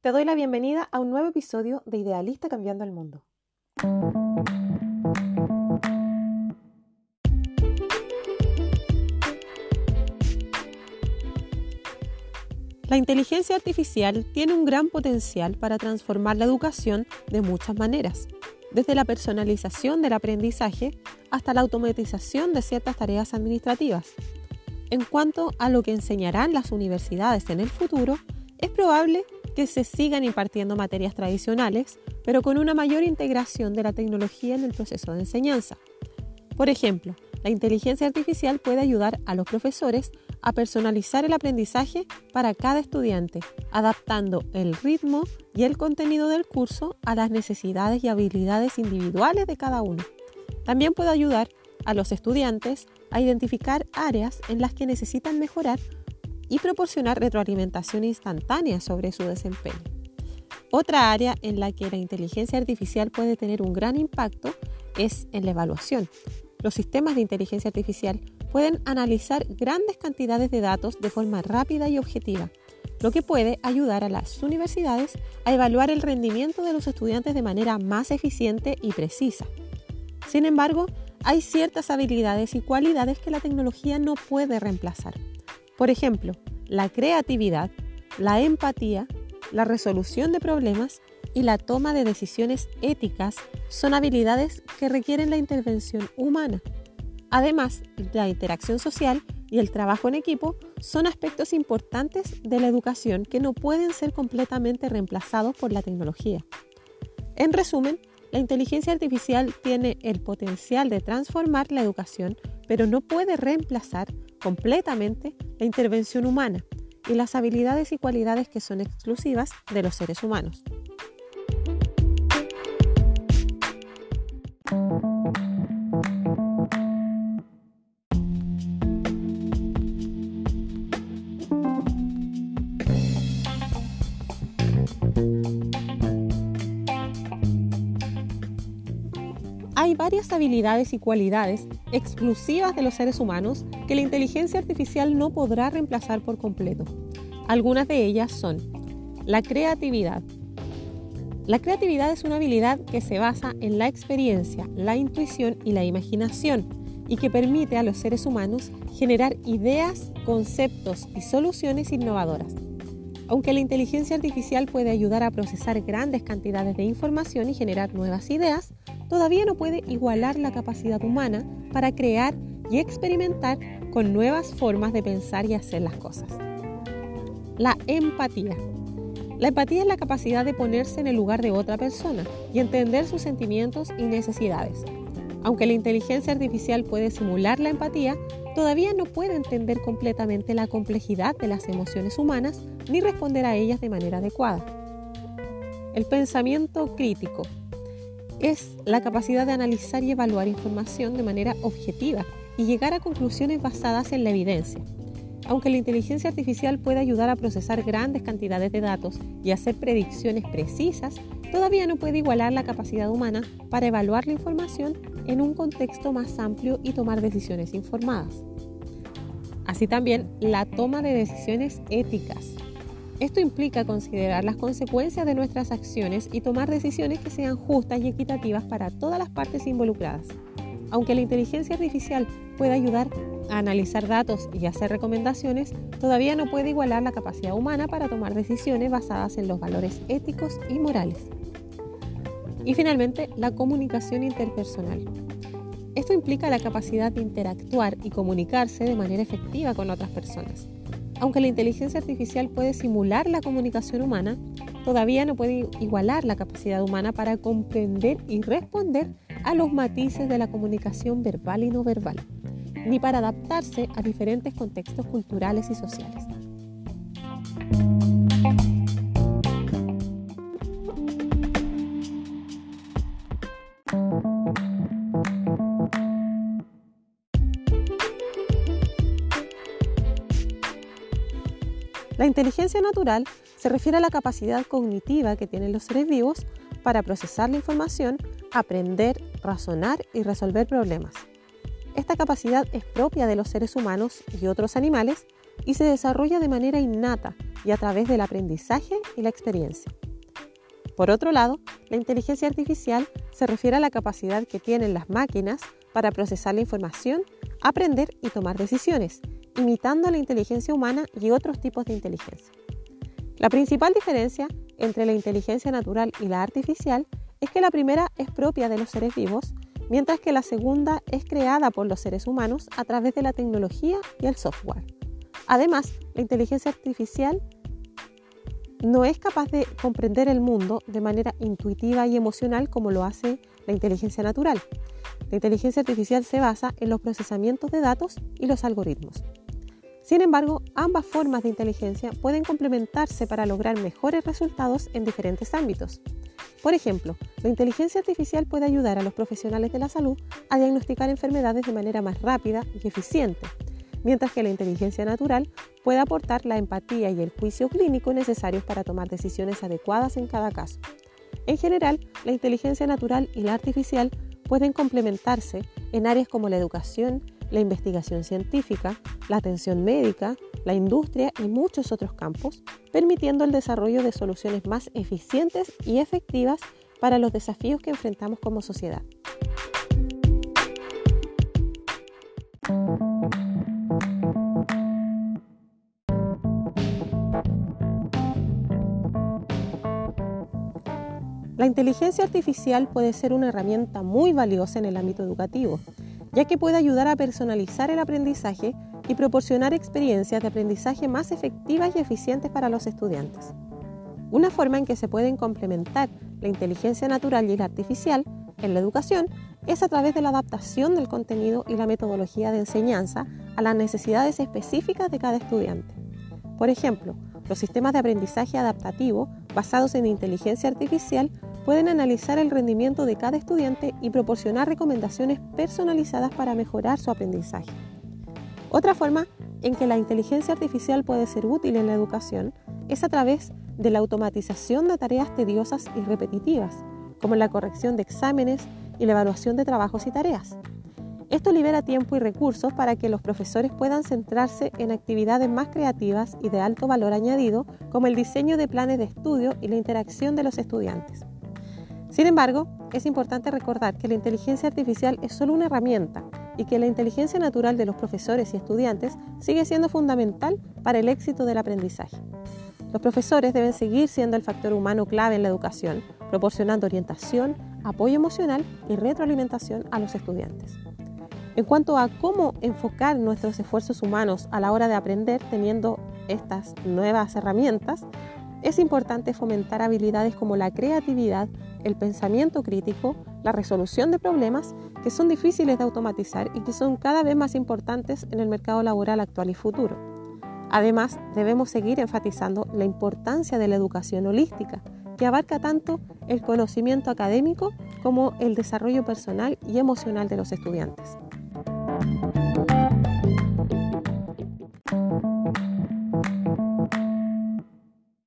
Te doy la bienvenida a un nuevo episodio de Idealista Cambiando el Mundo. La inteligencia artificial tiene un gran potencial para transformar la educación de muchas maneras, desde la personalización del aprendizaje hasta la automatización de ciertas tareas administrativas. En cuanto a lo que enseñarán las universidades en el futuro, es probable que se sigan impartiendo materias tradicionales, pero con una mayor integración de la tecnología en el proceso de enseñanza. Por ejemplo, la inteligencia artificial puede ayudar a los profesores a personalizar el aprendizaje para cada estudiante, adaptando el ritmo y el contenido del curso a las necesidades y habilidades individuales de cada uno. También puede ayudar a los estudiantes a identificar áreas en las que necesitan mejorar y proporcionar retroalimentación instantánea sobre su desempeño. Otra área en la que la inteligencia artificial puede tener un gran impacto es en la evaluación. Los sistemas de inteligencia artificial pueden analizar grandes cantidades de datos de forma rápida y objetiva, lo que puede ayudar a las universidades a evaluar el rendimiento de los estudiantes de manera más eficiente y precisa. Sin embargo, hay ciertas habilidades y cualidades que la tecnología no puede reemplazar. Por ejemplo, la creatividad, la empatía, la resolución de problemas y la toma de decisiones éticas son habilidades que requieren la intervención humana. Además, la interacción social y el trabajo en equipo son aspectos importantes de la educación que no pueden ser completamente reemplazados por la tecnología. En resumen, la inteligencia artificial tiene el potencial de transformar la educación, pero no puede reemplazar completamente la intervención humana y las habilidades y cualidades que son exclusivas de los seres humanos. Varias habilidades y cualidades exclusivas de los seres humanos que la inteligencia artificial no podrá reemplazar por completo. Algunas de ellas son la creatividad. La creatividad es una habilidad que se basa en la experiencia, la intuición y la imaginación y que permite a los seres humanos generar ideas, conceptos y soluciones innovadoras. Aunque la inteligencia artificial puede ayudar a procesar grandes cantidades de información y generar nuevas ideas, todavía no puede igualar la capacidad humana para crear y experimentar con nuevas formas de pensar y hacer las cosas. La empatía. La empatía es la capacidad de ponerse en el lugar de otra persona y entender sus sentimientos y necesidades. Aunque la inteligencia artificial puede simular la empatía, todavía no puede entender completamente la complejidad de las emociones humanas ni responder a ellas de manera adecuada. El pensamiento crítico es la capacidad de analizar y evaluar información de manera objetiva y llegar a conclusiones basadas en la evidencia. Aunque la inteligencia artificial puede ayudar a procesar grandes cantidades de datos y hacer predicciones precisas, todavía no puede igualar la capacidad humana para evaluar la información en un contexto más amplio y tomar decisiones informadas. Así también la toma de decisiones éticas esto implica considerar las consecuencias de nuestras acciones y tomar decisiones que sean justas y equitativas para todas las partes involucradas. Aunque la inteligencia artificial puede ayudar a analizar datos y hacer recomendaciones, todavía no puede igualar la capacidad humana para tomar decisiones basadas en los valores éticos y morales. Y finalmente, la comunicación interpersonal. Esto implica la capacidad de interactuar y comunicarse de manera efectiva con otras personas. Aunque la inteligencia artificial puede simular la comunicación humana, todavía no puede igualar la capacidad humana para comprender y responder a los matices de la comunicación verbal y no verbal, ni para adaptarse a diferentes contextos culturales y sociales. Inteligencia natural se refiere a la capacidad cognitiva que tienen los seres vivos para procesar la información, aprender, razonar y resolver problemas. Esta capacidad es propia de los seres humanos y otros animales y se desarrolla de manera innata y a través del aprendizaje y la experiencia. Por otro lado, la inteligencia artificial se refiere a la capacidad que tienen las máquinas para procesar la información, aprender y tomar decisiones, imitando la inteligencia humana y otros tipos de inteligencia. La principal diferencia entre la inteligencia natural y la artificial es que la primera es propia de los seres vivos, mientras que la segunda es creada por los seres humanos a través de la tecnología y el software. Además, la inteligencia artificial no es capaz de comprender el mundo de manera intuitiva y emocional como lo hace la inteligencia natural. La inteligencia artificial se basa en los procesamientos de datos y los algoritmos. Sin embargo, ambas formas de inteligencia pueden complementarse para lograr mejores resultados en diferentes ámbitos. Por ejemplo, la inteligencia artificial puede ayudar a los profesionales de la salud a diagnosticar enfermedades de manera más rápida y eficiente, mientras que la inteligencia natural puede aportar la empatía y el juicio clínico necesarios para tomar decisiones adecuadas en cada caso. En general, la inteligencia natural y la artificial pueden complementarse en áreas como la educación, la investigación científica, la atención médica, la industria y muchos otros campos, permitiendo el desarrollo de soluciones más eficientes y efectivas para los desafíos que enfrentamos como sociedad. La inteligencia artificial puede ser una herramienta muy valiosa en el ámbito educativo, ya que puede ayudar a personalizar el aprendizaje y proporcionar experiencias de aprendizaje más efectivas y eficientes para los estudiantes. Una forma en que se pueden complementar la inteligencia natural y la artificial en la educación es a través de la adaptación del contenido y la metodología de enseñanza a las necesidades específicas de cada estudiante. Por ejemplo, los sistemas de aprendizaje adaptativo basados en inteligencia artificial pueden analizar el rendimiento de cada estudiante y proporcionar recomendaciones personalizadas para mejorar su aprendizaje. Otra forma en que la inteligencia artificial puede ser útil en la educación es a través de la automatización de tareas tediosas y repetitivas, como la corrección de exámenes y la evaluación de trabajos y tareas. Esto libera tiempo y recursos para que los profesores puedan centrarse en actividades más creativas y de alto valor añadido, como el diseño de planes de estudio y la interacción de los estudiantes. Sin embargo, es importante recordar que la inteligencia artificial es solo una herramienta y que la inteligencia natural de los profesores y estudiantes sigue siendo fundamental para el éxito del aprendizaje. Los profesores deben seguir siendo el factor humano clave en la educación, proporcionando orientación, apoyo emocional y retroalimentación a los estudiantes. En cuanto a cómo enfocar nuestros esfuerzos humanos a la hora de aprender teniendo estas nuevas herramientas, es importante fomentar habilidades como la creatividad, el pensamiento crítico, la resolución de problemas que son difíciles de automatizar y que son cada vez más importantes en el mercado laboral actual y futuro. Además, debemos seguir enfatizando la importancia de la educación holística, que abarca tanto el conocimiento académico como el desarrollo personal y emocional de los estudiantes.